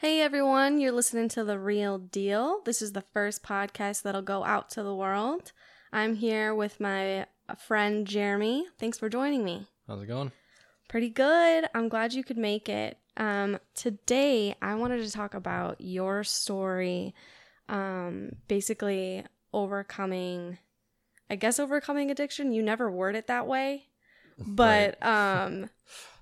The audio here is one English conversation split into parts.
Hey everyone, you're listening to The Real Deal. This is the first podcast that'll go out to the world. I'm here with my friend Jeremy. Thanks for joining me. How's it going? Pretty good. I'm glad you could make it. Um, today, I wanted to talk about your story, um, basically overcoming, I guess, overcoming addiction. You never word it that way, but um,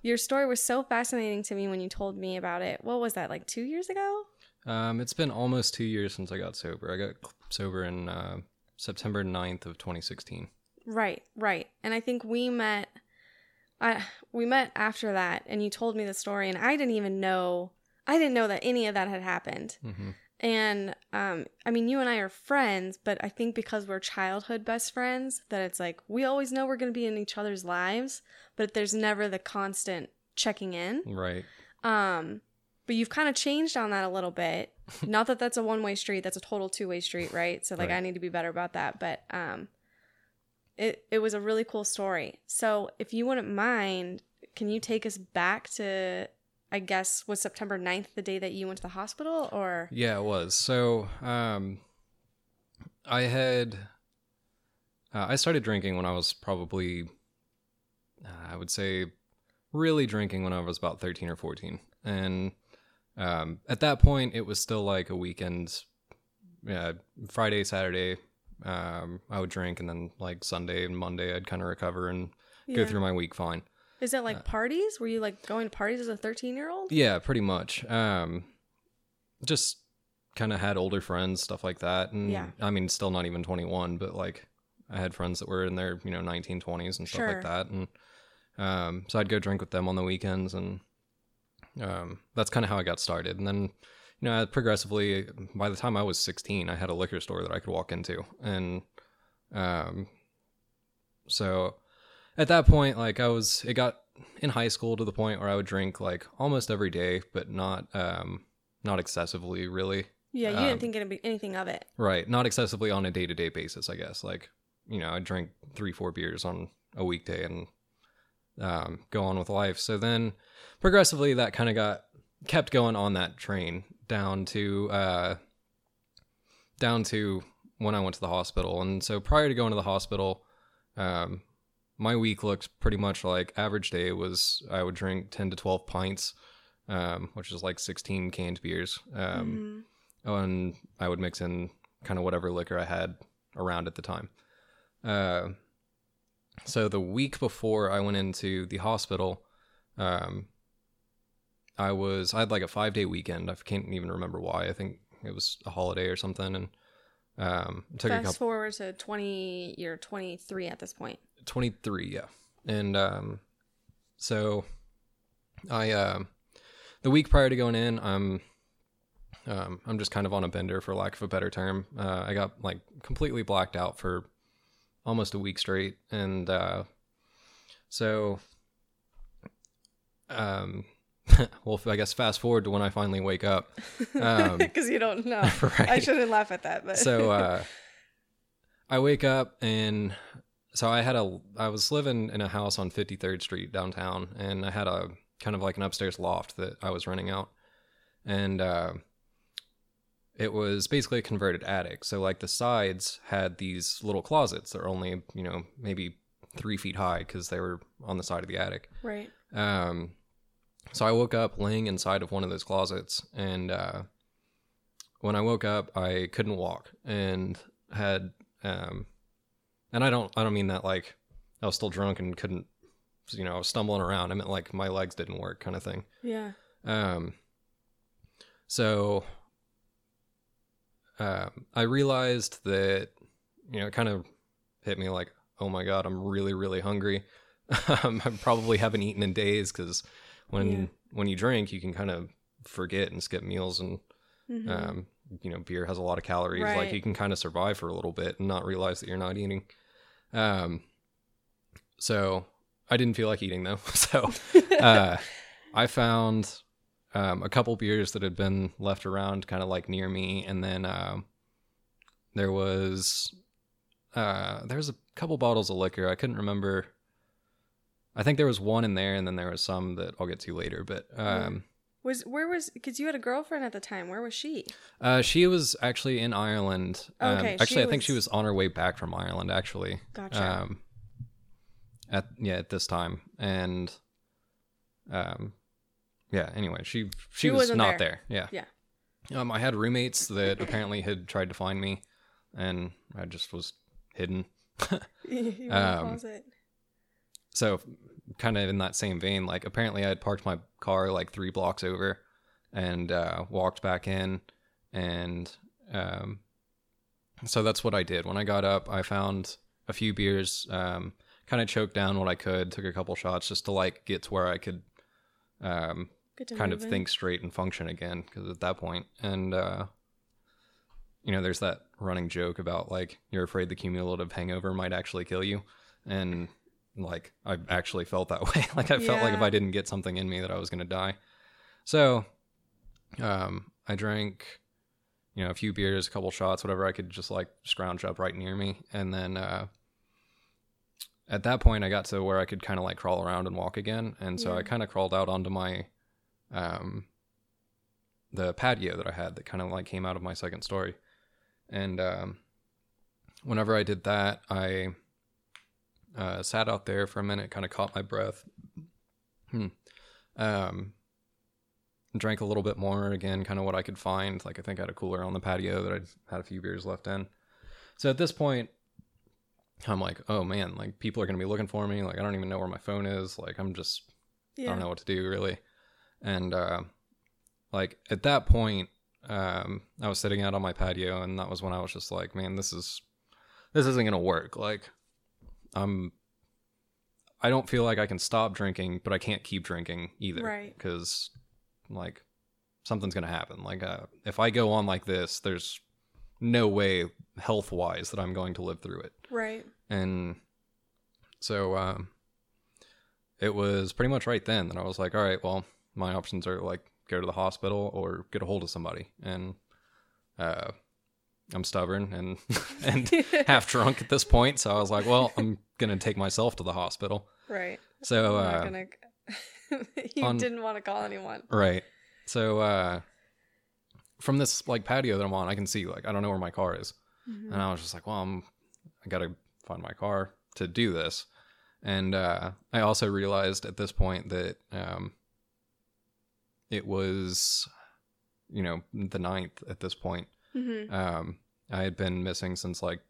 your story was so fascinating to me when you told me about it. What was that, like two years ago? Um, it's been almost two years since I got sober. I got sober in uh, September 9th of 2016. Right, right. And I think we met I we met after that and you told me the story and I didn't even know I didn't know that any of that had happened. hmm And um I mean you and I are friends, but I think because we're childhood best friends that it's like we always know we're going to be in each other's lives, but there's never the constant checking in. Right. Um but you've kind of changed on that a little bit. Not that that's a one-way street, that's a total two-way street, right? So like Right. I need to be better about that, but um it it was a really cool story. So if you wouldn't mind, can you take us back to I guess was September 9th the day that you went to the hospital or Yeah, it was. So, um, I had, uh, I started drinking when I was probably, uh, I would say, really drinking when I was about 13 or 14. And um, at that point, it was still like a weekend, yeah, Friday, Saturday, um, I would drink, and then like Sunday and Monday, I'd kind of recover and go through my week fine. Is it like parties? Were you like going to parties as a 13-year-old? Yeah, pretty much. Um, just kind of had older friends, stuff like that. And Yeah. I mean, still not even 21, but like I had friends that were in their, you know, 19, 20s and stuff Sure. like that. And um, so I'd go drink with them on the weekends. And um, that's kind of how I got started. And then, you know, I progressively, by the time I was 16, I had a liquor store that I could walk into. And um, so at that point, like I was, it got in high school to the point where I would drink like almost every day, but not um not excessively, really. Yeah, you Um, didn't think it'd be anything of it. Right, not excessively on a day to day basis, I guess. Like you know, I drink three, four beers on a weekday and um, go on with life. So then, progressively, that kind of got kept going on that train down to uh, down to when I went to the hospital. And so prior to going to the hospital, um, my week looked pretty much like average day was I would drink 10 to 12 pints, um, which is like 16 canned beers. Um, Mhm. and I would mix in kind of whatever liquor I had around at the time. Uh, so the week before I went into the hospital, um, I was I had like a five day weekend. I can't even remember why. I think it was a holiday or something, and um, took Fast couple forward to 20 you're 23 at this point. twenty three, yeah, and um, so I uh, the week prior to going in, I'm um, I'm just kind of on a bender for lack of a better term. Uh, I got like completely blacked out for almost a week straight, and uh, so um, well, I guess fast forward to when I finally wake up. Um, Because you don't know. right. I shouldn't laugh at that, but so uh I wake up and so I had a I was living in a house on 53rd Street downtown and I had a kind of like an upstairs loft that I was renting out. And uh it was basically a converted attic. So like the sides had these little closets that are only, you know, maybe 3 feet high cuz they were on the side of the attic. right. Um, so I woke up laying inside of one of those closets, and uh, when I woke up, I couldn't walk and had, um, and I don't, I don't mean that like I was still drunk and couldn't, you know, I was stumbling around. I meant like my legs didn't work, kind of thing. Yeah. Um, so um, I realized that, you know, it kind of hit me like, oh my God, I'm really, really hungry. um, I probably haven't eaten in days because when Yeah. when you drink, you can kind of forget and skip meals, and Mhm. um, you know, beer has a lot of calories. Like you can kind of survive for a little bit and not realize that you're not eating. Um, so I didn't feel like eating though. So uh, I found um, a couple beers that had been left around, kind of like near me, and then um, there was uh, there was a couple bottles of liquor. I couldn't remember. I think there was one in there, and then there was some that I'll get to later. But um, Was where was because you had a girlfriend at the time? Where was she? Uh, she was actually in Ireland. Um, Okay, she actually, I think she was- was on her way back from Ireland. Actually, Gotcha. um, at yeah at this time, and um, yeah. Anyway, she she, She was wasn't there. there. Yeah. Um, I had roommates that apparently had tried to find me, and I just was hidden. you were in the Um, closet. So kind of in that same vein like apparently i had parked my car like three blocks over and uh, walked back in and um, so that's what i did when i got up i found a few beers um, kind of choked down what i could took a couple shots just to like get to where i could um, kind of in. think straight and function again because at that point and uh you know there's that running joke about like you're afraid the cumulative hangover might actually kill you and like i actually felt that way. Like i felt like if i didn't get something in me that i was going to die. So um i drank you know a few beers a couple shots whatever i could just like scrounge up right near me. And then uh at that point i got to where i could kind of like crawl around and walk again. And so i kind of crawled out onto my um the patio that i had that kind of like came out of my second story. And um whenever i did that i uh sat out there for a minute kind of caught my breath hmm. um drank a little bit more again kind of what i could find like i think i had a cooler on the patio that i had a few beers left in so at this point i'm like oh man like people are going to be looking for me like i don't even know where my phone is like i'm just I don't know what to do really. And uh, like at that point, um, I was sitting out on my patio, and that was when I was just like, man, this is this isn't gonna work. Like, I'm I don't feel like I can stop drinking, but I can't keep drinking either, Right. Because like something's gonna happen. Like, uh, if I go on like this, there's no way health wise that I'm going to live through it Right. and so um, it was pretty much right then that I was like, all right, well, my options are like go to the hospital or get a hold of somebody, and uh, I'm stubborn and and half drunk at this point, so I was like, well, I'm gonna take myself to the hospital. Right. So I'm uh, gonna. you on- didn't want to call anyone. right, so uh, from this like patio that I'm on, I can see like I don't know where my car is. Mhm. and I was just like, well, I'm, I gotta find my car to do this. And uh, I also realized at this point that um, it was, you know, the ninth at this point. Mhm. Um, I had been missing since like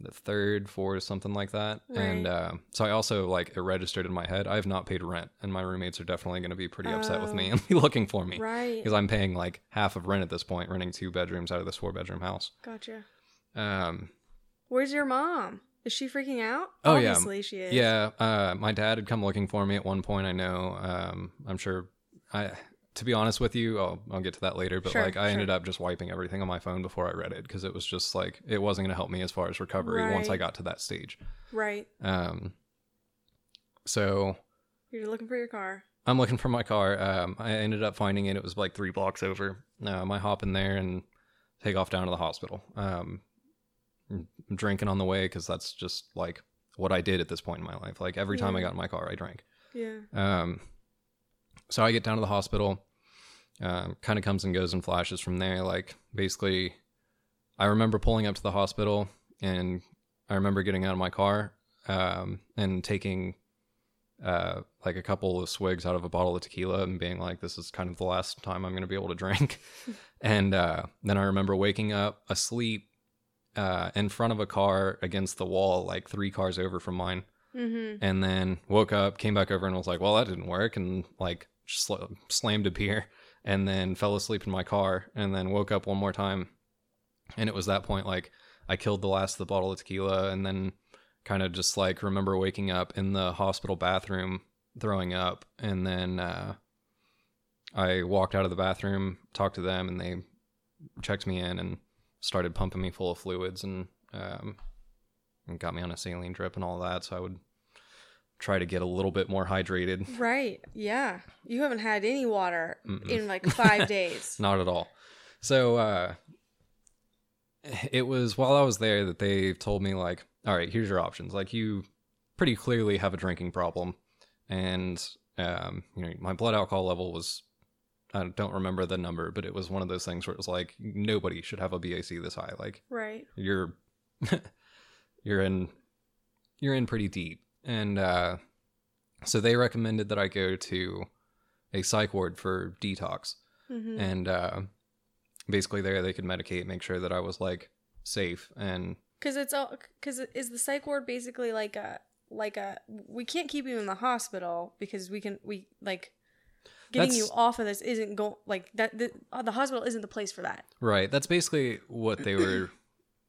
the third, fourth, something like that. And uh, so I also like it registered in my head. I have not paid rent, and my roommates are definitely going to be pretty upset with me Oh. and be looking for me Right. because I'm paying like half of rent at this point, renting two bedrooms out of this four bedroom house. Gotcha. Um, Where's your mom? Is she freaking out? Oh, yeah. She is. Yeah, uh, my dad had come looking for me at one point. I know. Um, I'm sure. I, to be honest with you, I'll, I'll get to that later. But Sure, like, I sure. ended up just wiping everything on my phone before I read it because it was just like it wasn't going to help me as far as recovery once I got to that stage. Right. Um, so You're looking for your car. I'm looking for my car. Um, I ended up finding it. It was like three blocks over. Um, I hop in there and take off down to the hospital. Um, drinking on the way because that's just like what I did at this point in my life. Like every time I got in my car, I drank. Yeah. Um, so I get down to the hospital. Um, kind of comes and goes and flashes from there. Like basically, I remember pulling up to the hospital, and I remember getting out of my car um, and taking uh, like a couple of swigs out of a bottle of tequila and being like, "This is kind of the last time I'm going to be able to drink." and uh, then I remember waking up asleep uh, in front of a car against the wall, like three cars over from mine Mm-hmm. and then woke up, came back over, and was like, "Well, that didn't work," and like sl- slammed a beer, and then fell asleep in my car, and then woke up one more time, and it was that point like I killed the last of the bottle of tequila, and then kind of just like remember waking up in the hospital bathroom throwing up, and then uh, I walked out of the bathroom, talked to them, and they checked me in and started pumping me full of fluids and um, and got me on a saline drip and all that. So I would try to get a little bit more hydrated. Right. Yeah. You haven't had any water Mm-mm. in like five days. Not at all. So uh, it was while I was there that they told me like, all right, here's your options. Like you pretty clearly have a drinking problem, and um, you know my blood alcohol level was I don't remember the number, but it was one of those things where it was like nobody should have a BAC this high. Like Right. you're you're in you're in pretty deep. And uh so they recommended that I go to a psych ward for detox. Mm-hmm. And uh basically there they could medicate, make sure that I was like safe and Because it's all because is the psych ward basically like a like a we can't keep you in the hospital because we can we like getting you off of this isn't go like that the, uh, the hospital isn't the place for that. Right. That's basically what they were,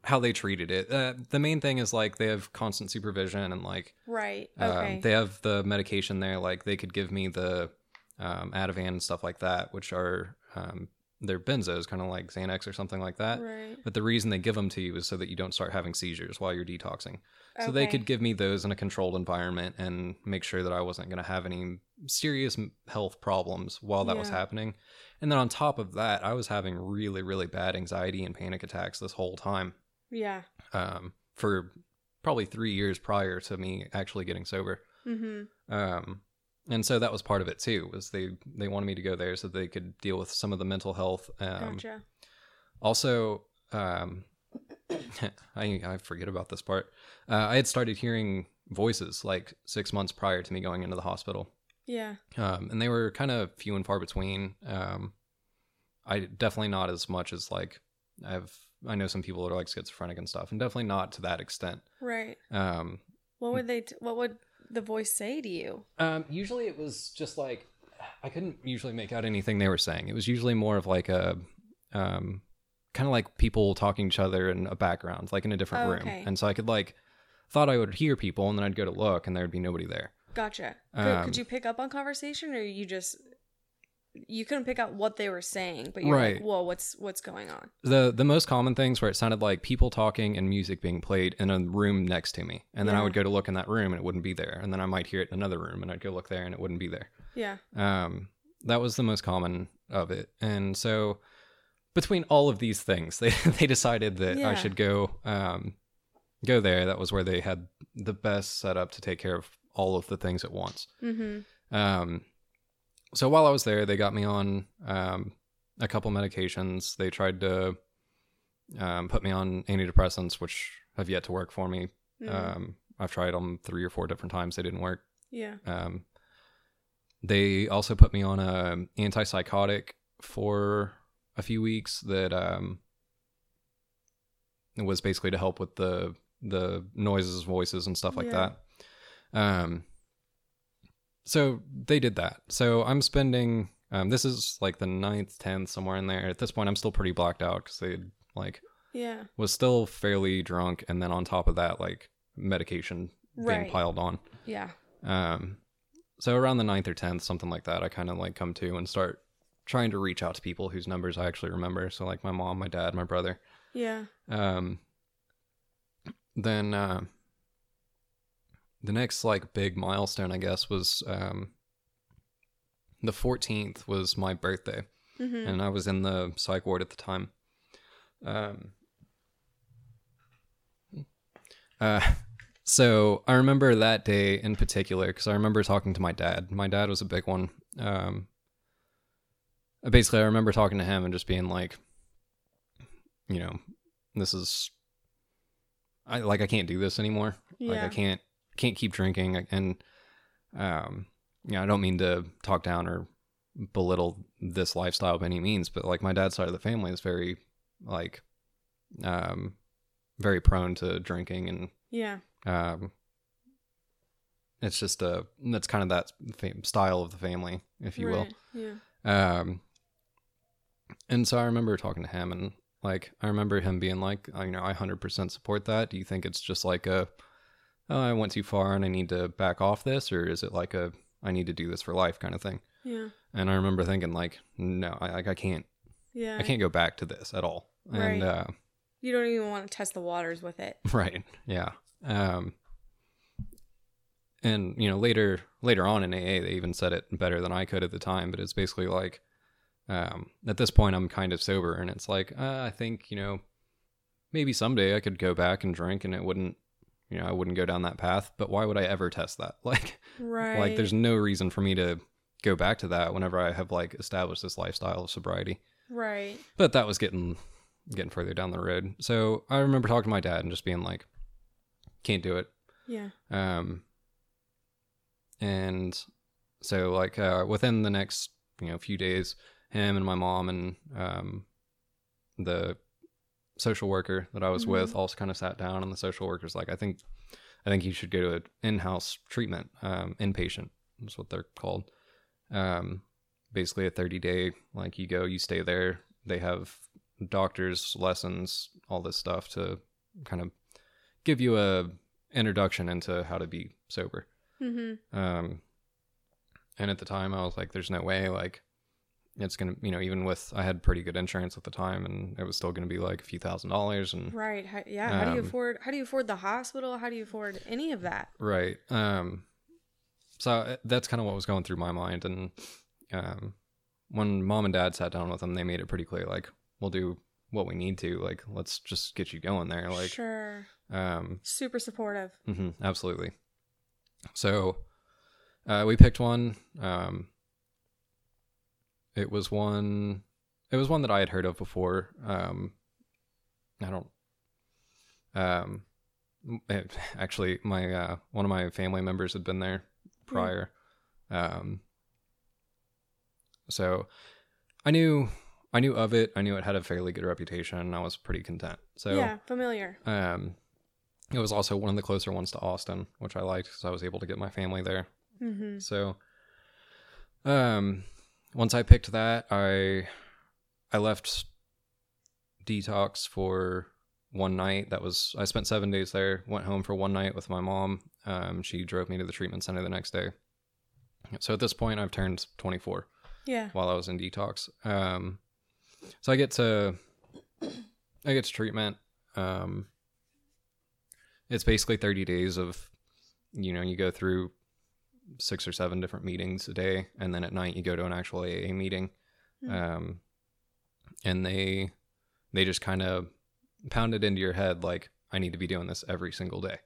how they treated it. Uh, the main thing is like they have constant supervision and like Right. um, Okay. they have the medication there. Like they could give me the um, Ativan and stuff like that, which are um, they're benzos, kind of like Xanax or something like that. right. But the reason they give them to you is so that you don't start having seizures while you're detoxing. So they could give me those in a controlled environment and make sure that I wasn't going to have any serious health problems while that was happening. And then on top of that, I was having really, really bad anxiety and panic attacks this whole time Yeah. um, for probably three years prior to me actually getting sober. Mm-hmm. Um, and so that was part of it too. Was they they wanted me to go there so they could deal with some of the mental health. Um, Gotcha. also, um, I I forget about this part. Uh, I had started hearing voices like six months prior to me going into the hospital, Yeah. um, and they were kind of few and far between. Um, I definitely not as much as like I've I know some people that are like schizophrenic and stuff, and definitely not to that extent. Right. Um, What would they? T- what would the voice say to you? Um, usually it was just like I couldn't usually make out anything they were saying. It was usually more of like a um kind of like people talking to each other in a background, like in a different Oh, room. okay. And so I could like thought I would hear people and then I'd go to look and there'd be nobody there. Gotcha. Could, Um, could you pick up on conversation, or you just you couldn't pick out what they were saying, but you're like, Right. "Whoa, what's what's going on?" The the most common things where it sounded like people talking and music being played in a room next to me. And then I would go to look in that room and it wouldn't be there. And then I might hear it in another room and I'd go look there and it wouldn't be there. Yeah. Um, that was the most common of it, and so between all of these things, they they decided that Yeah. I should go um, go there. That was where they had the best setup to take care of all of the things at once. Mm-hmm. Um, so while I was there, they got me on um, a couple medications. They tried to um, put me on antidepressants, which have yet to work for me. Mm. Um, I've tried them three or four different times. They didn't work. yeah. Um, they also put me on a antipsychotic for a few weeks that um, was basically to help with the the noises, voices, and stuff like Yeah. that. Um, so they did that. So I'm spending. Um, this is like the ninth, tenth, somewhere in there. At this point, I'm still pretty blacked out because they like Yeah. was still fairly drunk, and then on top of that, like medication being piled on. Yeah. Um, so around the ninth or tenth, something like that, I kind of like come to and start trying to reach out to people whose numbers I actually remember. So like my mom, my dad, my brother. Yeah. Um, then uh, the next like big milestone, I guess, was um, the fourteenth was my birthday, Mm-hmm. and I was in the psych ward at the time. Um, uh, so I remember that day in particular because I remember talking to my dad. My dad was a big one. Um, basically, I remember talking to him and just being like, you know, this is, I like I can't do this anymore. Like I can't can't keep drinking and um you know, I don't mean to talk down or belittle this lifestyle by any means, but like my dad's side of the family is very like um very prone to drinking and Yeah. um it's just a that's kind of that fam- style of the family, if you will. Yeah. Um, and so I remember talking to him, and like I remember him being like, "Oh, you know, I hundred percent support that. Do you think it's just like a, oh, I went too far and I need to back off this, or is it like a, I need to do this for life kind of thing? Yeah. And I remember thinking like, no, I like I can't, Yeah. I can't go back to this at all. And uh, You don't even want to test the waters with it. right, yeah. Um, and you know later later on in AA they even said it better than I could at the time, but it's basically like um, at this point I'm kind of sober and it's like uh, I think you know maybe someday I could go back and drink and it wouldn't you know I wouldn't go down that path, but why would I ever test that? Like Right. like there's no reason for me to go back to that whenever I have like established this lifestyle of sobriety. Right. But that was getting getting further down the road. So I remember talking to my dad and just being like, "Can't do it." Yeah. Um, and so like uh, within the next you know few days, him and my mom and um, the social worker that I was with also kind of sat down, and the social worker's like, "I think, I think you should go to an in-house treatment, um, inpatient is what they're called. Um, basically a 30 day like you go, you stay there. They have doctors lessons, all this stuff to kind of give you a introduction into how to be sober." Mm-hmm. Um, and at the time, I was like, "There's no way, like, it's gonna, you know, even with I had pretty good insurance at the time, and it was still gonna be like a few thousand dollars, and Right. How, yeah. How do you Um, afford? How do you afford the hospital? How do you afford any of that? right." Um, so uh, that's kind of what was going through my mind, and um, when mom and dad sat down with them, they made it pretty clear, like, we'll do what we need to, like, let's just get you going there, like, sure. um, Super supportive. hmm absolutely. So uh, we picked one. Um, it was one. It was one that I had heard of before. Um, I don't. Um, it- actually, my uh, one of my family members had been there prior. Um, so I knew I knew of it. I knew it had a fairly good reputation. and I was pretty content. So yeah. Familiar. um, it was also one of the closer ones to Austin, which I liked because I was able to get my family there. Mm-hmm. So, um, once I picked that, I I left detox for one night. That was I spent seven days there. Went home for one night with my mom. Um, she drove me to the treatment center the next day. So at this point, I've turned 24 Yeah. while I was in detox. Um, so I get to I get to treatment. Um, it's basically 30 days of, you know, you go through six or seven different meetings a day, and then at night you go to an actual AA meeting. Hmm. Um, and they they just kind of pound it into your head like I need to be doing this every single day.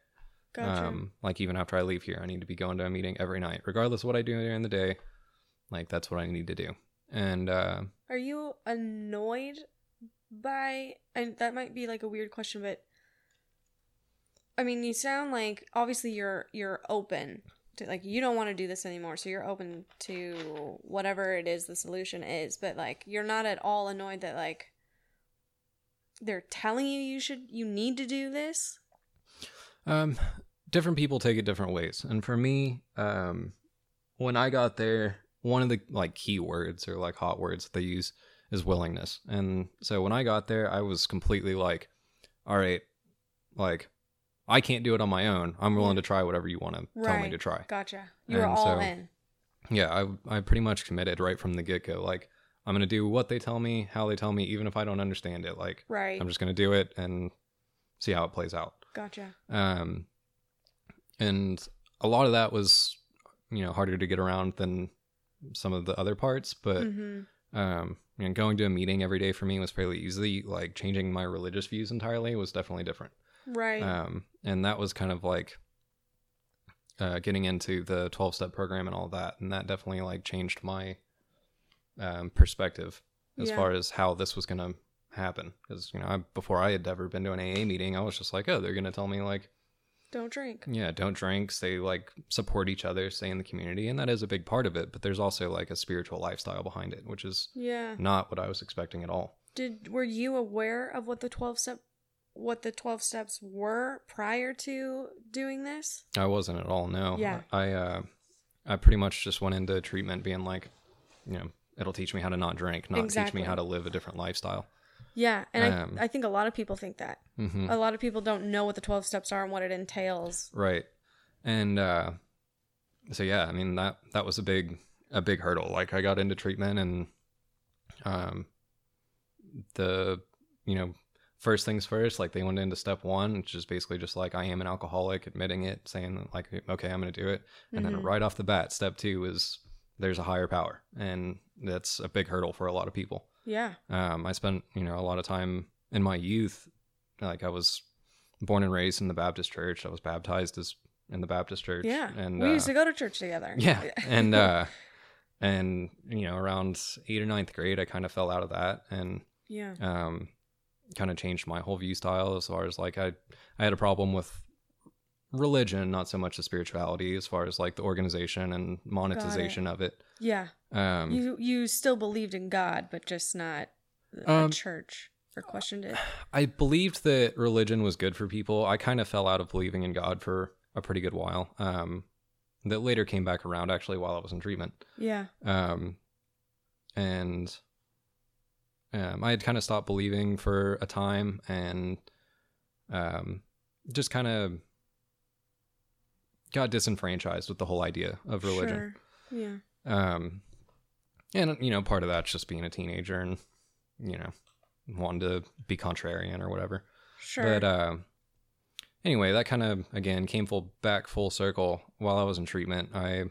Gotcha. Um, like even after I leave here, I need to be going to a meeting every night, regardless of what I do during the day. Like that's what I need to do. And uh, Are you annoyed by and that might be like a weird question, but I mean, you sound like obviously you're you're open to like you don't want to do this anymore, so you're open to whatever it is the solution is, but like you're not at all annoyed that like they're telling you you should you need to do this. um, different people take it different ways. And for me, um, when I got there, one of the like key words or like hot words they use is willingness. And so when I got there, I was completely like, all right, like I can't do it on my own. I'm willing to try whatever you want to tell me to try. Gotcha. You were And all so- in. yeah i i pretty much committed right from the get-go like i'm gonna do what they tell me how they tell me even if i don't understand it like Right. i'm just gonna do it and see how it plays out Gotcha. um and a lot of that was you know harder to get around than some of the other parts but hmm um know, going to a meeting every day for me was fairly easy like changing my religious views entirely was definitely different Right. um, and that was kind of like uh, getting into the 12 step program and all that and that definitely like changed my um, perspective as Yeah. far as how this was going to happen because you know I, before i had ever been to an aa meeting i was just like oh they're going to tell me like don't drink. yeah don't drink stay like support each other stay in the community and that is a big part of it but there's also like a spiritual lifestyle behind it which is Yeah. not what i was expecting at all Did were you aware of what the 12 step what the 12 steps were prior to doing this? I wasn't at all. No. Yeah. I uh, I pretty much just went into treatment being like, you know, it'll teach me how to not drink, not teach me how to live a different lifestyle. Yeah, and Um, I I think a lot of people think that. hmm A lot of people don't know what the 12 steps are and what it entails. Right. And uh, so yeah, I mean that that was a big a big hurdle. Like I got into treatment and um, the you know first things first like they went into step one which is basically just like i am an alcoholic admitting it saying like okay i'm gonna do it and then Mhm. right off the bat step two is there's a higher power and that's a big hurdle for a lot of people Yeah. um, i spent you know a lot of time in my youth like i was born and raised in the baptist church i was baptized as in the baptist church Yeah. and we uh, used to go to church together. yeah and uh and you know around eighth or ninth grade i kind of fell out of that and Yeah. um kind of changed my whole view style as far as like i i had a problem with religion not so much the spirituality as far as like the organization and monetization of it Yeah. um You you still believed in God, but just not the the Um, church or questioned it. I believed that religion was good for people. I kind of fell out of believing in God for a pretty good while. Um, that later came back around actually while I was in treatment. Yeah. Um, and um, I had kind of stopped believing for a time and um, just kind of got disenfranchised with the whole idea of religion. Sure. Yeah. Um, and you know, part of that's just being a teenager and you know, wanting to be contrarian or whatever. Sure. But uh, anyway, that kind of again came full back full circle while I was in treatment. I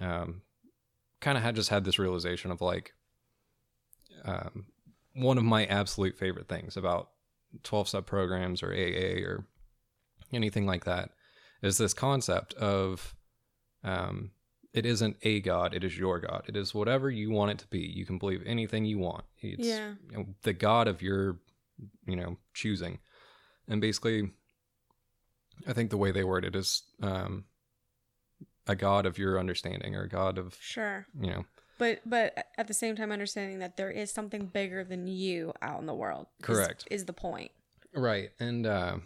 um, kind of had just had this realization of like um, one of my absolute favorite things about 12 step programs or AA or anything like that is this concept of um, it isn't a God, it is your God. It is whatever you want it to be. You can believe anything you want. It's Yeah. you know, the God of your, you know, choosing. And basically, I think the way they word it is um, a God of your understanding or a God of, sure. you know, But but at the same time understanding that there is something bigger than you out in the world. is- Correct. Is, the point. right. And uh,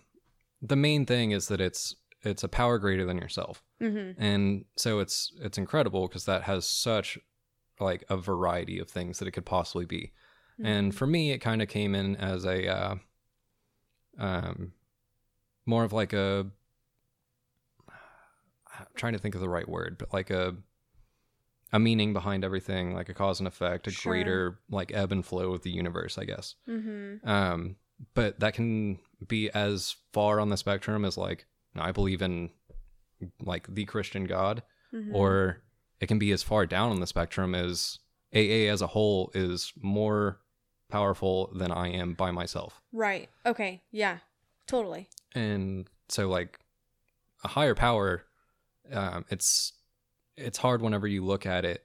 the main thing is that it's it's a power greater than yourself. Mm-hmm. and so it's it's incredible because that has such like a variety of things that it could possibly be Mm-hmm. and for me it kind of came in as a uh, um more of like a I'm trying to think of the right word but like a a meaning behind everything like a cause and effect a Sure. greater like ebb and flow of the universe i guess Mm-hmm. um but that can be as far on the spectrum as like i believe in like the christian god Mm-hmm. or it can be as far down on the spectrum as AA as a whole is more powerful than I am by myself. right. Okay. Yeah. Totally. And so like a higher power um it's it's hard whenever you look at it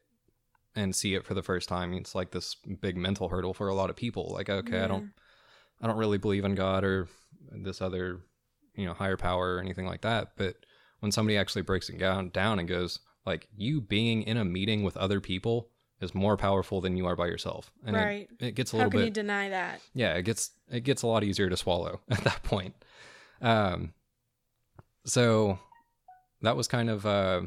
and see it for the first time. It's like this big mental hurdle for a lot of people. Like okay, I don't I don't really believe in God or this other, you know, higher power or anything like that. But when somebody actually breaks it down, down and goes, like, you being in a meeting with other people is more powerful than you are by yourself. And it- Right. it, gets a How little bit. How can you deny that? yeah, it gets it gets a lot easier to swallow at that point. Um so that was kind of uh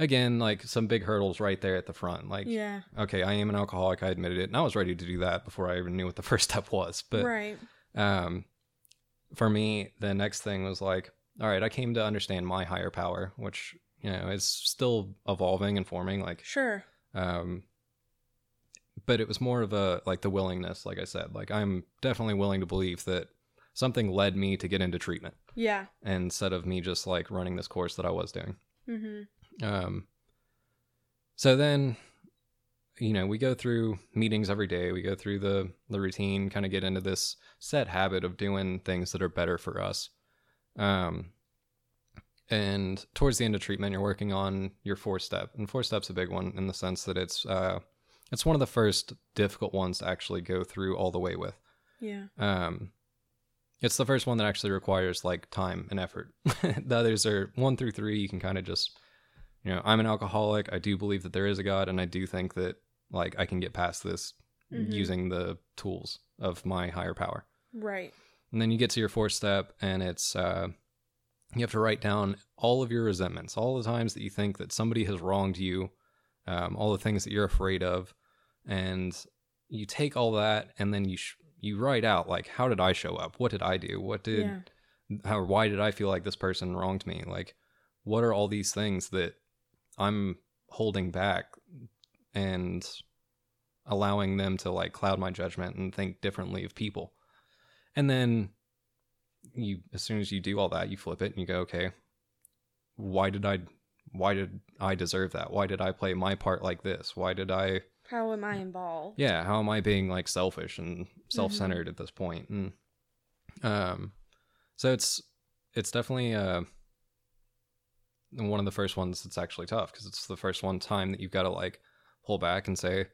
again like some big hurdles right there at the front. Like yeah. okay, I am an alcoholic, I admitted it, and I was ready to do that before I even knew what the first step was. But right. um, for me, the next thing was like, all right, I came to understand my higher power, which you know is still evolving and forming. Like, Sure. um, but it was more of a like the willingness, like I said, like I'm definitely willing to believe that something led me to get into treatment Yeah. instead of me just like running this course that I was doing. Mm-hmm. Um, so then, you know, we go through meetings every day. We go through the the routine, kind of get into this set habit of doing things that are better for us. Um, and towards the end of treatment, you're working on your four step, and four step's a big one in the sense that it's uh, it's one of the first difficult ones to actually go through all the way with. Yeah. Um, it's the first one that actually requires like time and effort. the others are one through three. You can kind of just, you know, I'm an alcoholic. I do believe that there is a God, and I do think that like I can get past this Mhm. using the tools of my higher power. Right. And then you get to your fourth step, and it's uh, you have to write down all of your resentments, all the times that you think that somebody has wronged you, um, all the things that you're afraid of, and you take all that, and then you sh- you write out like, how did I show up? What did I do? What did yeah. how why did I feel like this person wronged me? Like, what are all these things that I'm holding back and allowing them to like cloud my judgment and think differently of people? And then you as soon as you do all that, you flip it and you go, okay, why did I why did I deserve that? Why did I play my part like this? Why did I How am I involved? yeah how am i being like selfish and self-centered at this point? point and um so it's it's definitely uh one of the first ones that's actually tough because it's the first one time that you've got to like pull back and say,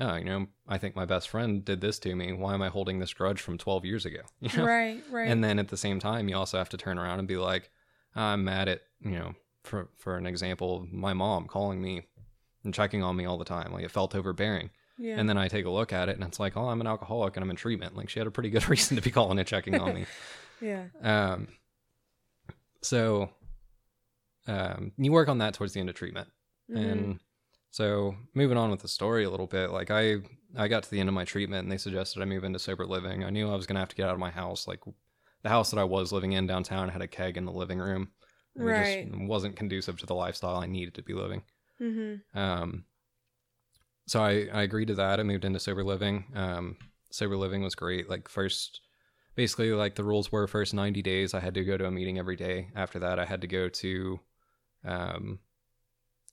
oh, you know, I think my best friend did this to me. Why am I holding this grudge from 12 years ago? You know? Right, right. And then at the same time, you also have to turn around and be like, I'm mad at, you know, for, for an example, my mom calling me and checking on me all the time. Like it felt overbearing. yeah. And then I take a look at it and it's like, oh, I'm an alcoholic and I'm in treatment. Like she had a pretty good reason to be calling and checking on me. yeah. Um, so um, you work on that towards the end of treatment. Mhm. And so moving on with the story a little bit, like I I got to the end of my treatment and they suggested I move into sober living. I knew I was gonna have to get out of my house. Like the house that I was living in downtown had a keg in the living room. Right. It just wasn't conducive to the lifestyle I needed to be living. Mhm. Um, so I, I agreed to that. I moved into sober living. Um, sober living was great. Like first, basically like the rules were first 90 days, I had to go to a meeting every day. After that, I had to go to, um,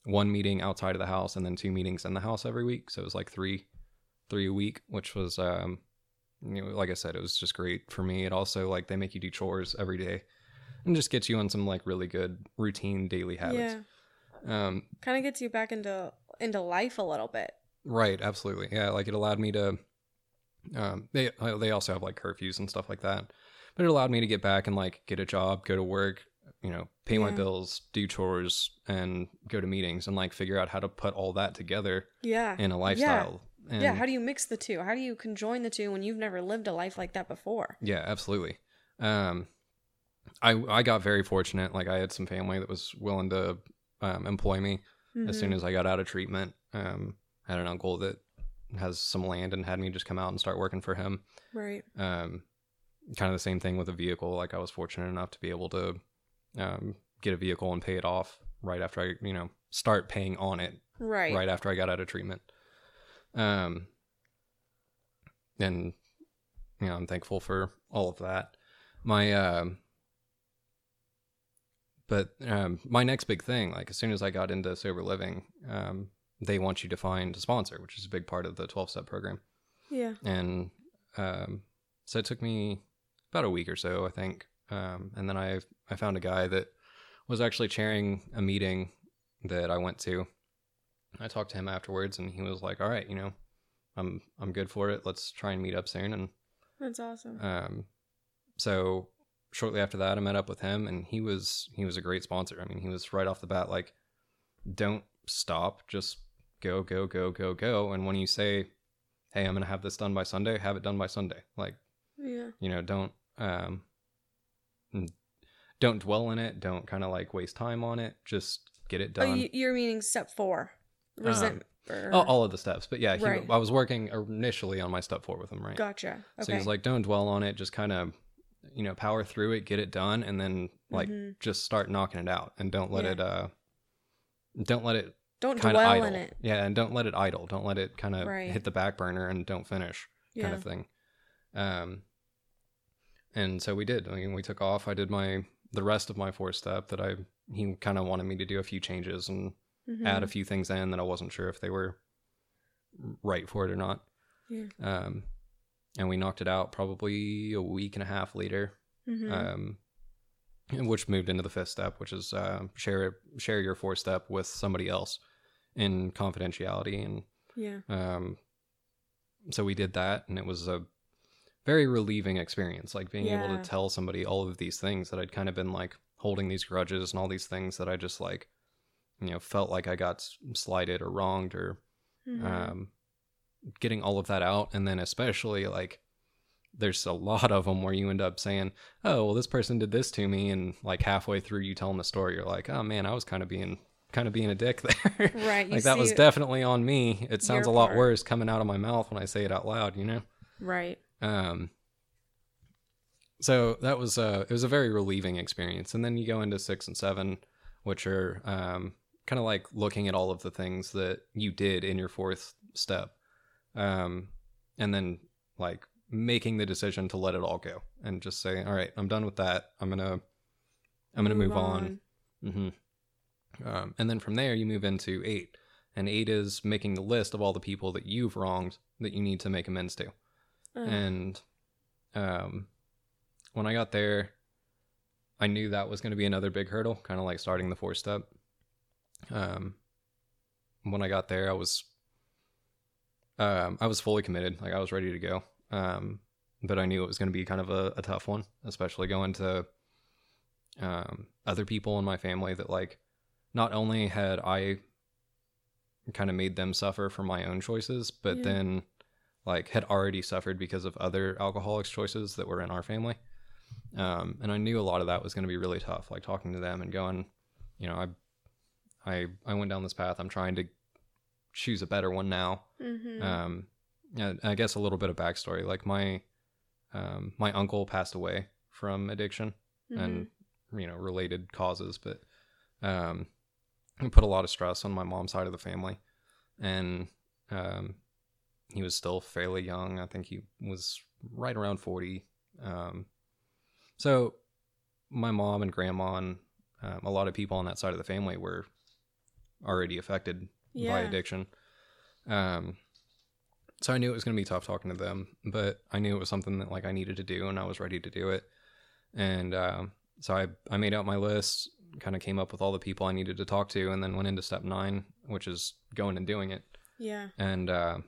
one meeting outside of the house and then two meetings in the house every week. So it was like three, three a week, which was, um, you know, like I said, it was just great for me. It also like they make you do chores every day and just gets you on some like really good routine daily habits. Yeah. Um, Kind of gets you back into into life a little bit. Right, absolutely. Yeah, like it allowed me to um they they also have like curfews and stuff like that. But it allowed me to get back and like get a job, go to work, you know, pay my bills, do chores and go to meetings and like figure out how to put all that together Yeah. in a lifestyle. And yeah. How do you mix the two? How do you conjoin the two when you've never lived a life like that before? Yeah, absolutely. Um, I I got very fortunate. Like I had some family that was willing to um, employ me as soon Mhm. as I got out of treatment. Um, I had an uncle that has some land and had me just come out and start working for him. Right. Um, kind of the same thing with a vehicle. Like I was fortunate enough to be able to um, get a vehicle and pay it off right after I, you know, start paying on it Right. right after I got out of treatment. Um, and you know, I'm thankful for all of that. My um, but um, my next big thing, like as soon as I got into sober living, um, they want you to find a sponsor, which is a big part of the 12 step program. Yeah. And um, so it took me about a week or so, I think. Um, and then I I found a guy that was actually chairing a meeting that I went to. I talked to him afterwards, and he was like, "All right, you know, I'm I'm good for it. Let's try and meet up soon." And That's awesome. um, so shortly after that, I met up with him, and he was he was a great sponsor. I mean, he was right off the bat like, "Don't stop, just go, go, go, go, go." And when you say, "Hey, I'm gonna have this done by Sunday," have it done by Sunday. Like, yeah. you know, don't um, don't dwell in it. Don't kind of like waste time on it. Just get it Oh, done. you, you're meaning step four. Resent. or- Oh, all of the steps, but yeah, he, Right. I was working initially on my step four with him, right? Gotcha. Okay. So he's like, don't dwell on it. Just kind of, you know, power through it, get it done, and then like Mhm. just start knocking it out, and don't let Yeah. it, uh, don't let it don't dwell idle. in it. Yeah, and don't let it idle. Don't let it kind of Right. hit the back burner and don't finish, kind of thing. Um, and so we did. I mean, we took off. I did my the rest of my four step that I he kind of wanted me to do a few changes and Mhm. add a few things in that I wasn't sure if they were right for it or not. Yeah. Um, and we knocked it out probably a week and a half later. Mhm. Um, which moved into the fifth step, which is uh, share share your four step with somebody else in confidentiality, and yeah. um, so we did that, and it was a very relieving experience, like being able to tell somebody all of these things that I'd kind of been like holding these grudges and all these things that I just like, you know, felt like I got slighted or wronged or Mhm. um, getting all of that out and then especially like there's a lot of them where you end up saying oh well this person did this to me and like halfway through you telling the story you're like oh man i was kind of being kind of being a dick there Right, like that was definitely on me it sounds a lot part. worse coming out of my mouth when i say it out loud you know right. Um so that was uh it was a very relieving experience. And then you go into six and seven which are um kind of like looking at all of the things that you did in your fourth step. Um and then like making the decision to let it all go and just say all right i'm done with that. I'm gonna i'm gonna move, on, hmm Um, and then from there, you move into eight. And eight is making the list of all the people that you've wronged that you need to make amends to. Ugh. And um, when I got there, I knew that was going to be another big hurdle, kind of like starting the four step. Um, when I got there, I was, um, I was fully committed. Like I was ready to go. Um, but I knew it was going to be kind of a, a tough one, especially going to, um, other people in my family that like, not only had I kind of made them suffer for my own choices, but Yeah. then like had already suffered because of other alcoholics choices that were in our family. Um, and I knew a lot of that was going to be really tough, like talking to them and going, you know, I, I, I went down this path. I'm trying to choose a better one now. Mm-hmm. Um, I guess a little bit of backstory, like my, um, my uncle passed away from addiction and you know related causes but um it put a lot of stress on my mom's side of the family and um he was still fairly young. I think he was right around 40 um so my mom and grandma and um, a lot of people on that side of the family were already affected by yeah. addiction. Um so i knew it was going to be tough talking to them but i knew it was something that like i needed to do and i was ready to do it. And um, so I, I made out my list kind of came up with all the people i needed to talk to and then went into step nine which is going and doing it. Yeah. and uh,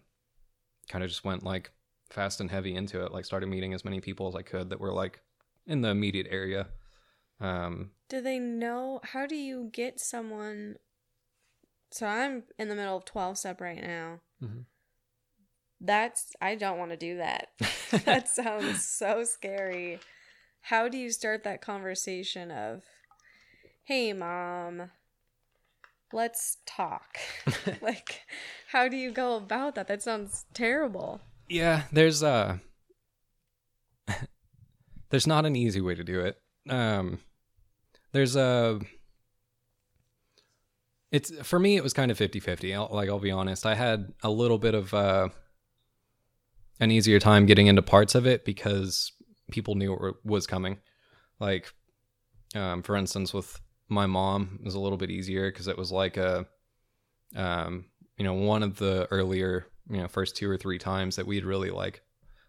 kind of just went like fast and heavy into it like started meeting as many people as i could that were like in the immediate area um, Do they know? How do you get someone? So I'm in the middle of 12 step right now. Mm-hmm. That's, I don't want to do that. that sounds so scary. How do you start that conversation of, hey, mom, let's talk? like, how do you go about that? That sounds terrible. Yeah, there's uh there's not an easy way to do it. Um there's a it's for me it was kind of 50-50. I'll, like I'll be honest. I had a little bit of uh an easier time getting into parts of it because people knew it was coming. Like um for instance with my mom was a little bit easier because it was like a um you know one of the earlier you know first two or three times that we'd really like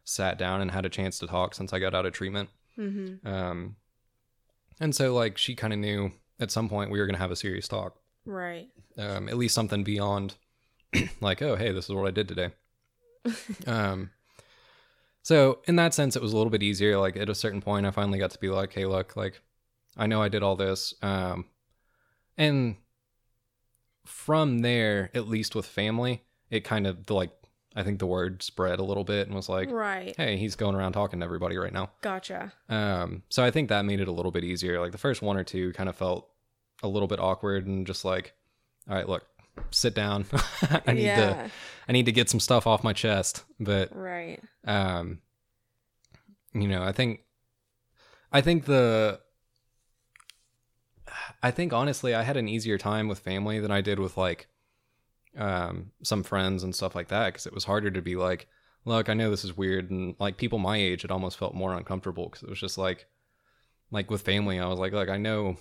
sat down and had a chance to talk since I got out of treatment. Mm-hmm. Um, and so like she kind of knew at some point we were gonna have a serious talk, Right. um, at least something beyond like oh hey this is what I did today. um, so in that sense it was a little bit easier. Like at a certain point I finally got to be like hey look like I know I did all this, um, and from there at least with family it kind of like I think the word spread a little bit and was like right. hey he's going around talking to everybody right now. Gotcha. Um, so I think that made it a little bit easier. Like the first one or two kind of felt a little bit awkward and just like, all right, look, sit down. I need yeah. to I need to get some stuff off my chest. But Right. um you know, I think I think the I think honestly I had an easier time with family than I did with like um some friends and stuff like that because it was harder to be like look i know this is weird and like people my age it almost felt more uncomfortable because it was just like like with family i was like like i know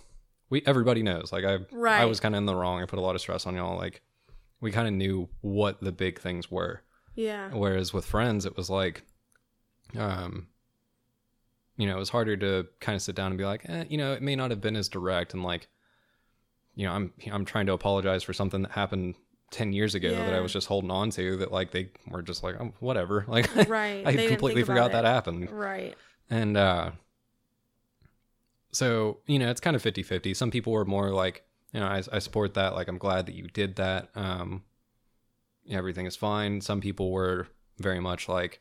we everybody knows like i i was kind of in the wrong i put a lot of stress on y'all like we kind of knew what the big things were Yeah. whereas with friends it was like um you know it was harder to kind of sit down and be like eh, you know it may not have been as direct and like you know i'm i'm trying to apologize for something that happened 10 years ago that i was just holding on to that like they were just like oh, whatever. Like Right. i completely forgot that happened. Right. and uh so you know it's kind of 50-50 some people were more like you know I, I support that. Like i'm glad that you did that. Um everything is fine. Some people were very much like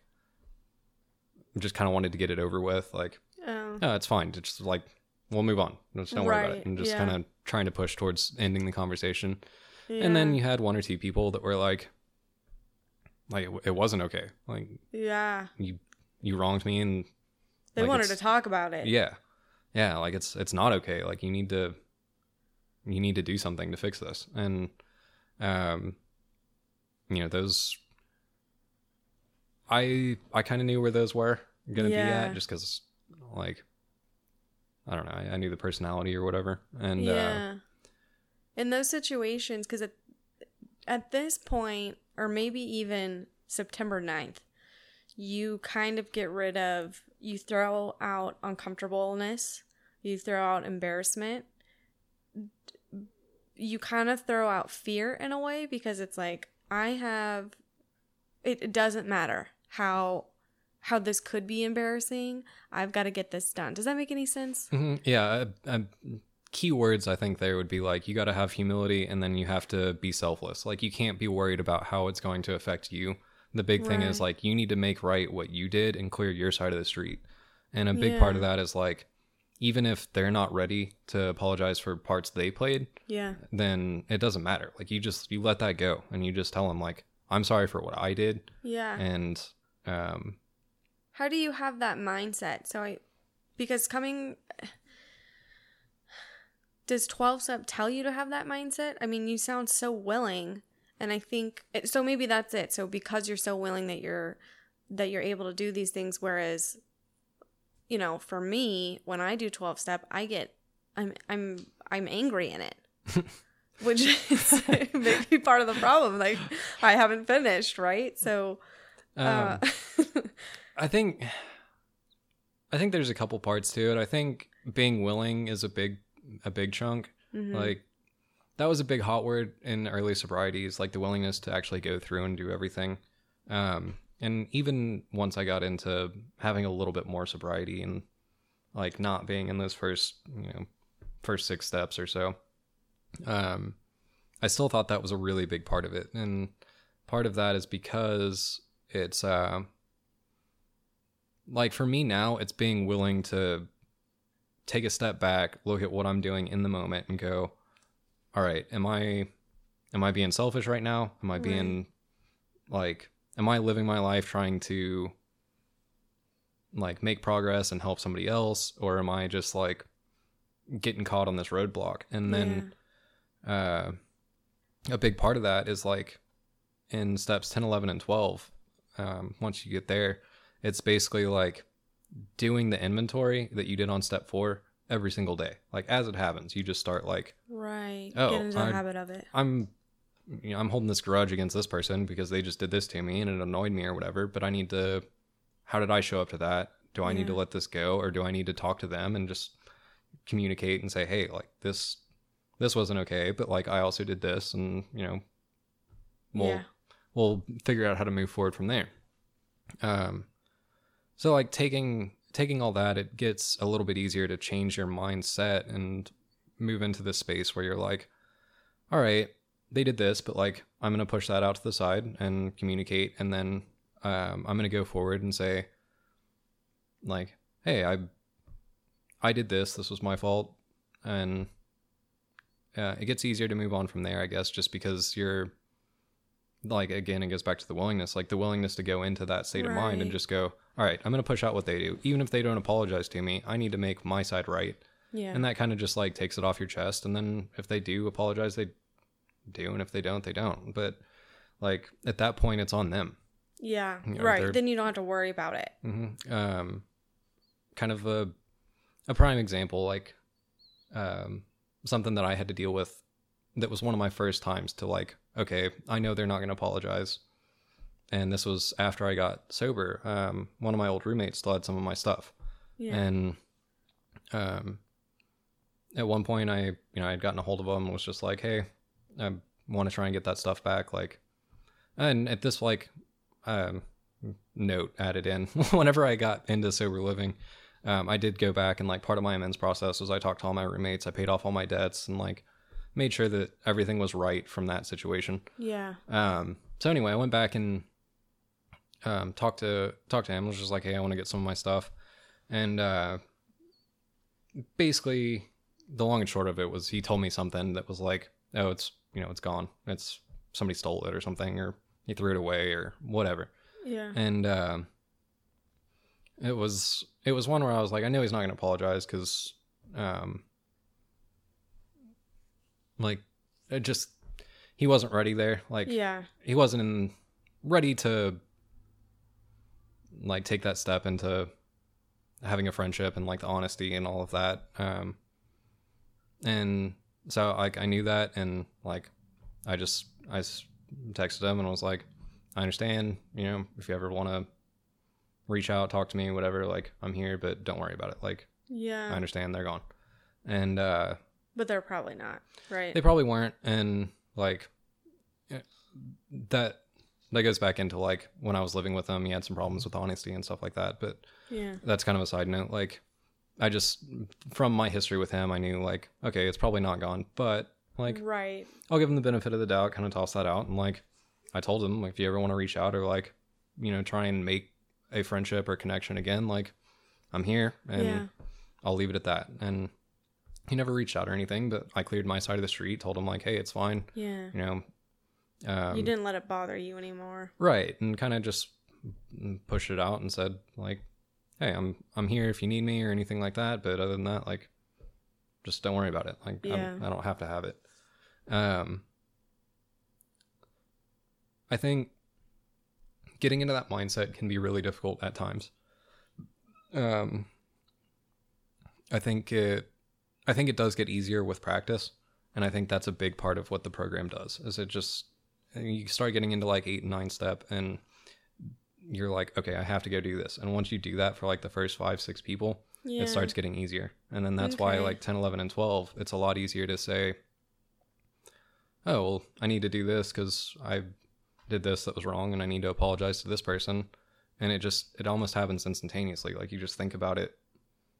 just kind of wanted to get it over with like Oh. no it's fine. It's just like we'll move on just don't worry about Right, it and just yeah. kind of trying to push towards ending the conversation Yeah. and then you had one or two people that were like like it, it wasn't okay like yeah. you you wronged me and They like, wanted to talk about it. yeah yeah like it's it's not okay like you need to you need to do something to fix this and um you know those i i kind of knew where those were gonna be at just because like i don't know I, I knew the personality or whatever and uh yeah. In those situations, because at, at this point, or maybe even September 9th, you kind of get rid of, you throw out uncomfortableness you throw out embarrassment, you kind of throw out fear in a way because it's like I have it, it doesn't matter how how this could be embarrassing. I've got to get this done. Does that make any sense? hmm Yeah. Uh, uh, key words I think there would be like you got to have humility and then you have to be selfless. Like you can't be worried about how it's going to affect you. The big thing is like you need to make right what you did and clear your side of the street. And a big part of that is like even if they're not ready to apologize for parts they played, Yeah. then it doesn't matter. Like you just you let that go and you just tell them like I'm sorry for what I did Yeah. and um How do you have that mindset? So I because coming does 12 step tell you to have that mindset? I mean, you sound so willing and I think it, so maybe that's it. So because you're so willing that you're that you're able to do these things whereas you know, for me, when I do 12 step, I get I'm I'm I'm angry in it. Which is maybe part of the problem. Like I haven't finished, right? So uh, um, I think I think there's a couple parts to it. I think being willing is a big a big chunk. mhm. Like that was a big hot word in early sobrieties, like the willingness to actually go through and do everything. Um, and even once I got into having a little bit more sobriety and like not being in those first, you know, first six steps or so, um, I still thought that was a really big part of it. And part of that is because it's, uh, like for me now, it's being willing to take a step back, look at what I'm doing in the moment and go, all right, am I am I being selfish right now? Am I being like am I living my life trying to like make progress and help somebody else or am I just like getting caught on this roadblock? And then uh a big part of that is like in steps 10 11 and 12 um, once you get there it's basically like doing the inventory that you did on step four every single day like as it happens you just start like Right. Oh, Get into the I- habit of it. i'm you know i'm holding this grudge against this person because they just did this to me and it annoyed me or whatever but i need to how did i show up to that do i need to let this go or do i need to talk to them and just communicate and say hey like this this wasn't okay but like i also did this and you know we'll yeah. we'll figure out how to move forward from there um so like taking taking all that it gets a little bit easier to change your mindset and move into this space where you're like all right they did this but like i'm going to push that out to the side and communicate and then um, i'm going to go forward and say like hey i i did this this was my fault and uh, it gets easier to move on from there i guess just because you're like again it goes back to the willingness like the willingness to go into that state of mind and just go all right i'm going to push out what they do even if they don't apologize to me i need to make my side right Yeah. and that kind of just like takes it off your chest and then if they do apologize they do and if they don't they don't but like at that point it's on them yeah. you know, right. Then you don't have to worry about it. hmm um kind of a a prime example like um something that i had to deal with that was one of my first times to like okay i know they're not going to apologize and this was after i got sober um one of my old roommates still had some of my stuff Yeah. and um at one point i you know i had gotten a hold of him and was just like hey i want to try and get that stuff back like and at this like um note added in whenever i got into sober living um, i did go back and like part of my amends process was i talked to all my roommates i paid off all my debts and like made sure that everything was right from that situation yeah. um, so anyway, I went back and um, talked to talked to him. Was just like, hey, I want to get some of my stuff, and uh, basically, the long and short of it was he told me something that was like, oh, it's you know, it's gone. It's somebody stole it or something, or he threw it away or whatever. Yeah. And um it was it was one where I was like, I know he's not going to apologize because, um, like, it just he wasn't ready there. Like, yeah. he wasn't in, ready to like take that step into having a friendship and like the honesty and all of that um and so like i knew that and like i just I texted him and was like i understand you know if you ever want to reach out talk to me whatever like i'm here but don't worry about it like Yeah. I understand they're gone. And uh, But they're probably not, right? they probably weren't. And like eh, that, that goes back into like when I was living with him, he had some problems with honesty and stuff like that. But yeah. that's kind of a side note. Like, I just, from my history with him, I knew like, okay, it's probably not gone, but like, right. I'll give him the benefit of the doubt, kind of toss that out. And like, I told him, like, if you ever want to reach out or like, you know, try and make a friendship or connection again, like, I'm here and Yeah. I'll leave it at that. And he never reached out or anything, but I cleared my side of the street, told him like, hey, it's fine, Yeah. you know. Um, you didn't let it bother you anymore. right, and kind of just pushed it out and said like, hey, I'm I'm here if you need me or anything like that. But other than that, like, just don't worry about it. Like, Yeah. I'm, I don't have to have it. Um, I think getting into that mindset can be really difficult at times. Um, I think it, I think it does get easier with practice, and I think that's a big part of what the program does. Is it just you start getting into like eight and nine step, and you're like, okay, I have to go do this, and once you do that for like the first five, six people, Yeah. it starts getting easier. And then that's why like 10, 11, and 12, it's a lot easier to say, oh, well, I need to do this because I did this that was wrong and I need to apologize to this person. And it just, it almost happens instantaneously. Like you just think about it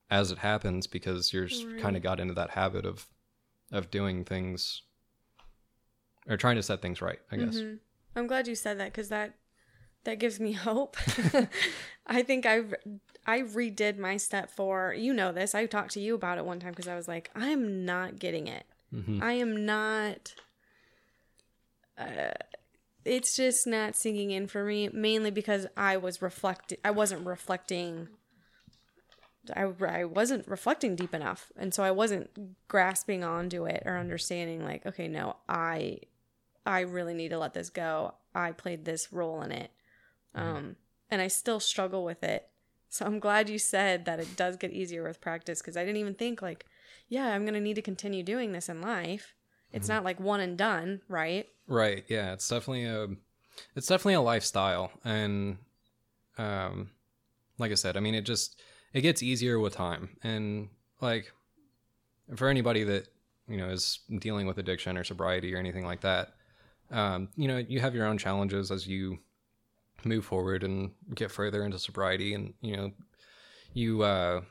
as it happens because you're kind of got into that habit of, of doing things or trying to set things right, I guess. Mhm. I'm glad you said that because that that gives me hope. I think I've I redid my step four. You know this. I talked to you about it one time because I was like, I'm not getting it. hmm I am not. Uh, it's just not sinking in for me. Mainly because I was reflecting. I wasn't reflecting. I, I wasn't reflecting deep enough, and so I wasn't grasping onto it or understanding. Like, okay, no, I, I really need to let this go. I played this role in it, um, and I still struggle with it. So I'm glad you said that it does get easier with practice because I didn't even think like, yeah, I'm gonna need to continue doing this in life. It's not like one and done, right? Right. Yeah. It's definitely a, it's definitely a lifestyle. And, um, like I said, I mean, it just, it gets easier with time. And like for anybody that, you know, is dealing with addiction or sobriety or anything like that, um, you know, you have your own challenges as you move forward and get further into sobriety and, you know, you, uh,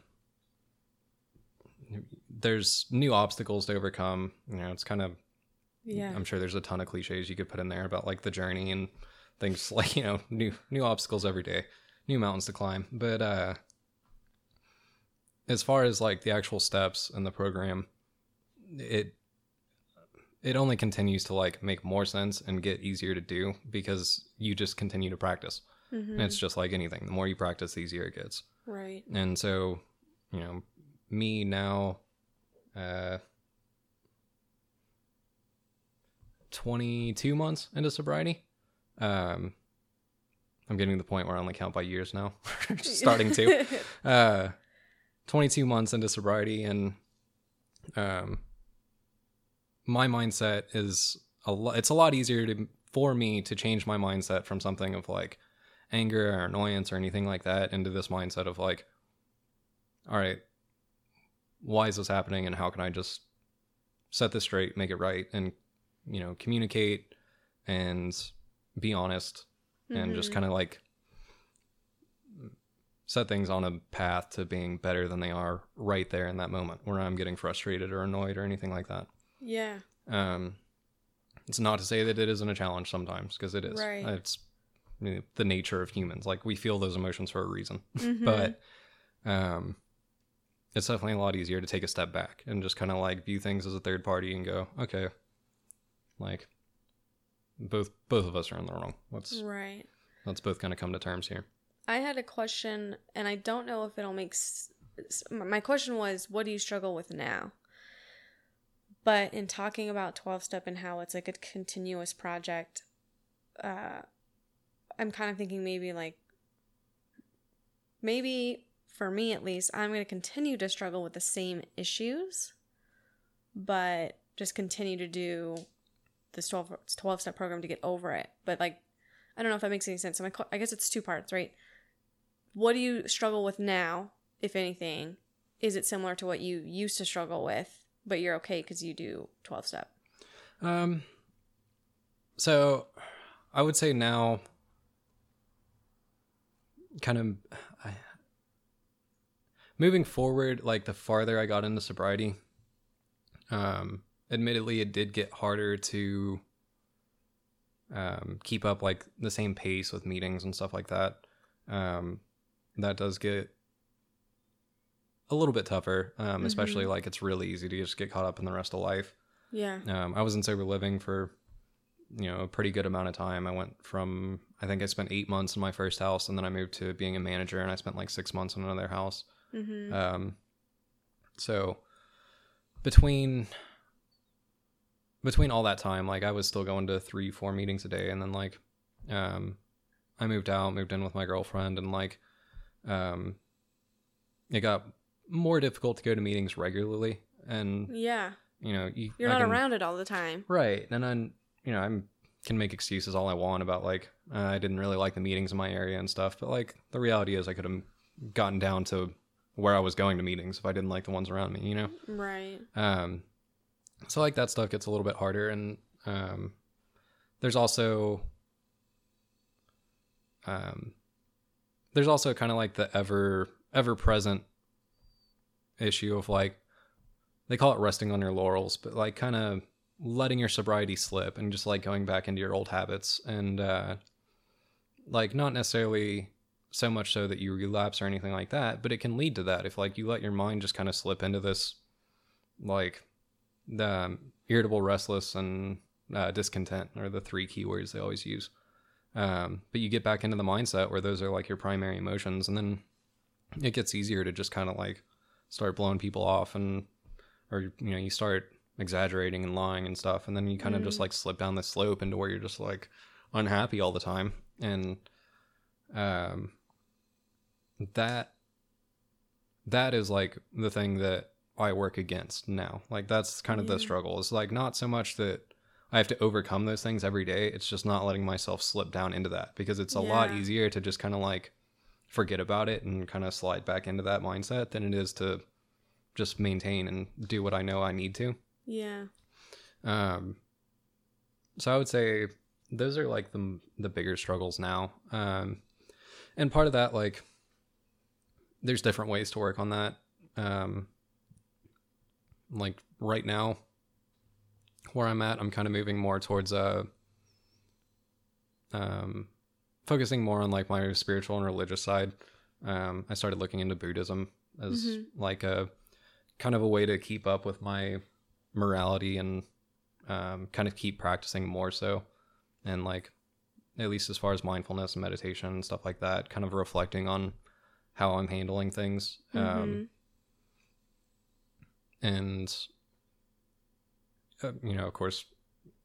there's new obstacles to overcome. You know, it's kind of Yeah. I'm sure there's a ton of cliches you could put in there about like the journey and things like, you know, new new obstacles every day, new mountains to climb. But uh as far as like the actual steps in the program, it it only continues to like make more sense and get easier to do because you just continue to practice. Mhm. And it's just like anything. The more you practice, the easier it gets. right. And so, you know, me now, uh, 22 months into sobriety. Um, I'm getting to the point where I only count by years now, starting to. Uh, 22 months into sobriety, and um, my mindset is a lot. It's a lot easier to for me to change my mindset from something of like anger or annoyance or anything like that into this mindset of like, all right, why is this happening, and how can I just set this straight, make it right, and you know, communicate and be honest, and just Mhm. kind of like set things on a path to being better than they are right there in that moment where I'm getting frustrated or annoyed or anything like that. Yeah. Um, it's not to say that it isn't a challenge sometimes because it is. Right. It's you know, the nature of humans. Like we feel those emotions for a reason, Mhm. but um, it's definitely a lot easier to take a step back and just kind of like view things as a third party and go, okay, like both both of us are in the wrong. Let's right. let's both kind of come to terms here. I had a question, and I don't know if it'll make. S- my question was, what do you struggle with now? But in talking about twelve step and how it's like a continuous project, uh, I'm kind of thinking maybe like maybe for me at least, I'm going to continue to struggle with the same issues, but just continue to do this 12, 12 step program to get over it. But like, I don't know if that makes any sense. So my, I guess it's two parts, right? What do you struggle with now, if anything? is it similar to what you used to struggle with, but you're okay because you do 12 step? Um, so I would say now, kind of, I, moving forward, like the farther I got into sobriety, um, admittedly, it did get harder to um, keep up like the same pace with meetings and stuff like that. Um, that does get a little bit tougher, um, especially like it's really easy to just get caught up in the rest of life. Yeah. Um, I was in sober living for, you know, a pretty good amount of time. I went from, I think I spent eight months in my first house, and then I moved to being a manager, and I spent like six months in another house. Mm-hmm. Um, so between between all that time, like I was still going to three, four meetings a day, and then like, um, I moved out, moved in with my girlfriend, and like, um, it got more difficult to go to meetings regularly, and yeah. you know, you, You're I not can- around it all the time. Right. And then, you know, I'm can make excuses all I want about like uh, I didn't really like the meetings in my area and stuff, but like the reality is I could have gotten down to where I was going to meetings if I didn't like the ones around me, you know. Right. Um so like that stuff gets a little bit harder and um there's also um there's also kind of like the ever ever present issue of like they call it resting on your laurels, but like kind of letting your sobriety slip and just like going back into your old habits and uh like not necessarily so much so that you relapse or anything like that, but it can lead to that if like you let your mind just kind of slip into this like the um, irritable, restless, and uh, discontent are the three keywords they always use. Um, but you get back into the mindset where those are like your primary emotions, and then it gets easier to just kind of like start blowing people off, and or you know you start exaggerating and lying and stuff, and then you kind of just Mm. like slip down the slope into where you're just like unhappy all the time, and um, that that is like the thing that I work against now. Like that's kind of the struggle. It's like not so much that I have to overcome those things every day. It's just not letting myself slip down into that because it's a lot easier to just kind of like forget about it and kind of slide back into that mindset than it is to just maintain and do what I know I need to. Yeah. Um, so I would say those are like the the bigger struggles now. Um, and part of that, like, there's different ways to work on that. Um, like right now, where I'm at, I'm kind of moving more towards a um, focusing more on like my spiritual and religious side. Um, I started looking into Buddhism as Mhm. like a kind of a way to keep up with my morality and um, kind of keep practicing more so and like at least as far as mindfulness and meditation and stuff like that kind of reflecting on how i'm handling things um, Mhm. and uh, you know of course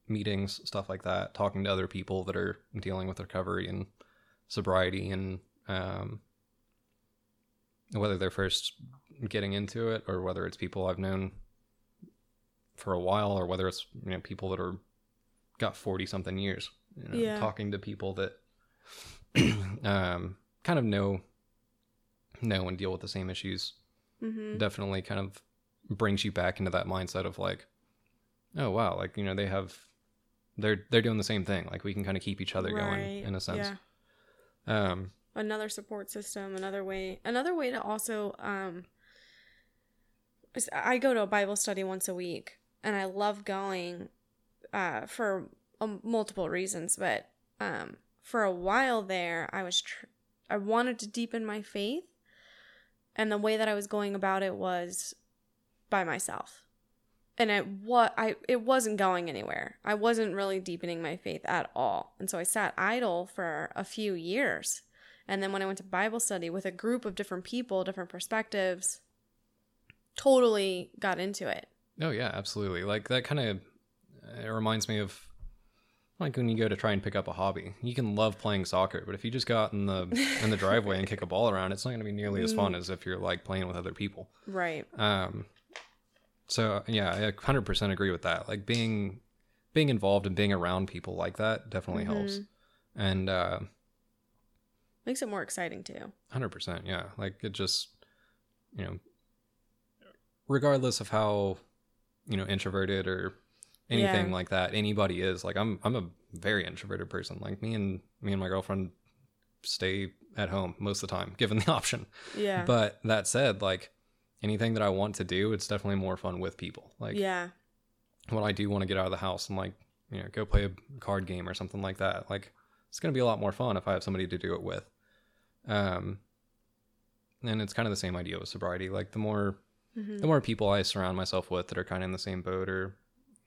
meetings stuff like that talking to other people that are dealing with recovery and sobriety and um, whether they're first getting into it or whether it's people i've known for a while or whether it's you know people that are got 40 something years you know, Yeah. talking to people that um, kind of know know and deal with the same issues Mhm. definitely kind of brings you back into that mindset of like oh wow like you know they have they're they're doing the same thing. Like we can kind of keep each other going in a sense. Yeah. um another support system another way another way to also um i go to a bible study once a week and i love going uh for um, multiple reasons but um for a while there i was tr- i wanted to deepen my faith and the way that i was going about it was by myself and it what I it wasn't going anywhere. I wasn't really deepening my faith at all. And so I sat idle for a few years. And then when I went to Bible study with a group of different people, different perspectives, totally got into it. oh yeah absolutely like that kind of it reminds me of like when you go to try and pick up a hobby you can love playing soccer but if you just go out in the in the driveway and kick a ball around it's not going to be nearly as fun as if you're like playing with other people Right. Um, so yeah, I 100% agree with that. Like being being involved and being around people like that definitely helps. And uh, Makes it more exciting too. 100%, yeah. Like it just you know regardless of how you know introverted or anything Yeah. like that anybody is like i'm i'm a very introverted person like me and me and my girlfriend stay at home most of the time given the option Yeah. but that said like anything that i want to do it's definitely more fun with people like yeah. when i do want to get out of the house and like you know go play a card game or something like that like it's going to be a lot more fun if i have somebody to do it with um and it's kind of the same idea with sobriety like the more Mhm. the more people I surround myself with that are kind of in the same boat or,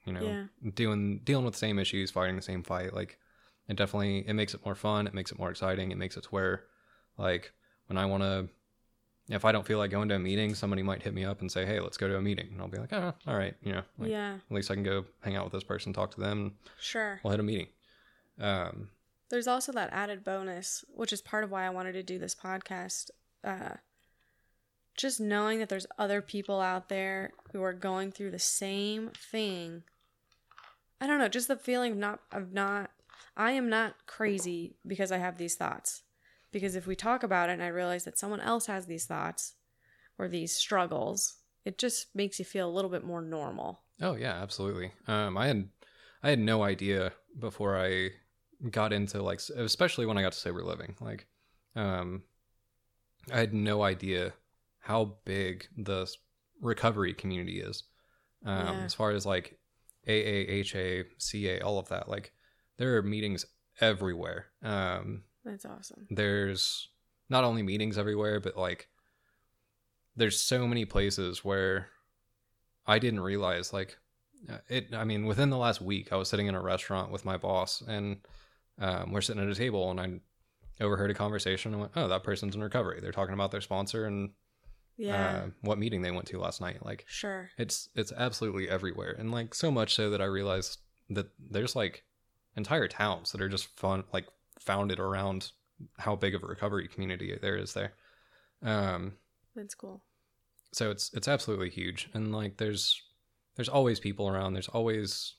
you know, Yeah. doing dealing with the same issues, fighting the same fight, like it definitely it makes it more fun. It makes it more exciting. It makes it to where, like, when I want to, if I don't feel like going to a meeting, somebody might hit me up and say, "Hey, let's go to a meeting," and I'll be like, "Ah, all right," you know, like, yeah. at least I can go hang out with this person, talk to them, Sure. we'll hit a meeting. Um, There's also that added bonus, which is part of why I wanted to do this podcast. Uh, just knowing that there's other people out there who are going through the same thing. I don't know, just the feeling of not of not I am not crazy because I have these thoughts. Because if we talk about it and I realize that someone else has these thoughts or these struggles, it just makes you feel a little bit more normal. Oh yeah, absolutely. Um, I had I had no idea before I got into like, especially when I got to sober living. Like, um, I had no idea how big the recovery community is. Um, Yeah. as far as like AA, HA, CA, all of that. Like, there are meetings everywhere. Um, That's awesome. there's not only meetings everywhere, but like there's so many places where I didn't realize like uh, it. I mean, within the last week, I was sitting in a restaurant with my boss, and um, we're sitting at a table, and I overheard a conversation and went, "Oh, that person's in recovery." They're talking about their sponsor and Yeah. uh, what meeting they went to last night. Like sure. it's it's absolutely everywhere, and like so much so that I realized that there's like entire towns that are just fun, like founded around how big of a recovery community there is there. Um, That's cool. so it's it's absolutely huge, and like there's there's always people around. There's always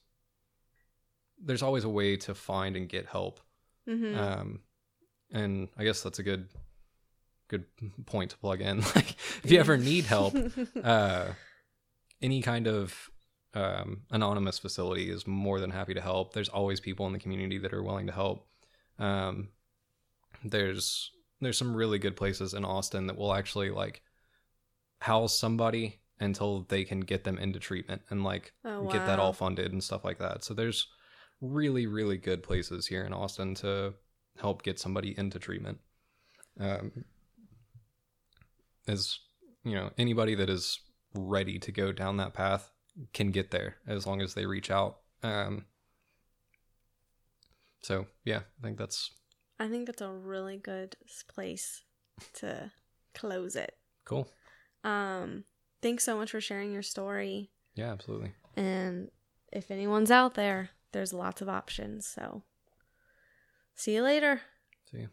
there's always a way to find and get help. Mm-hmm. Um, and I guess that's a good good point to plug in. Like if you ever need help, uh, any kind of um, anonymous facility is more than happy to help. There's always people in the community that are willing to help. Um, there's there's some really good places in Austin that will actually like house somebody until they can get them into treatment and like oh, get that all funded and stuff like that. So there's really really good places here in Austin to help get somebody into treatment. Um, as you know, anybody that is ready to go down that path can get there as long as they reach out. Um, so yeah, I think that's I think that's a really good place to close it. cool. Um, thanks so much for sharing your story. Yeah, absolutely. And if anyone's out there, there's lots of options. So, see you later. See you.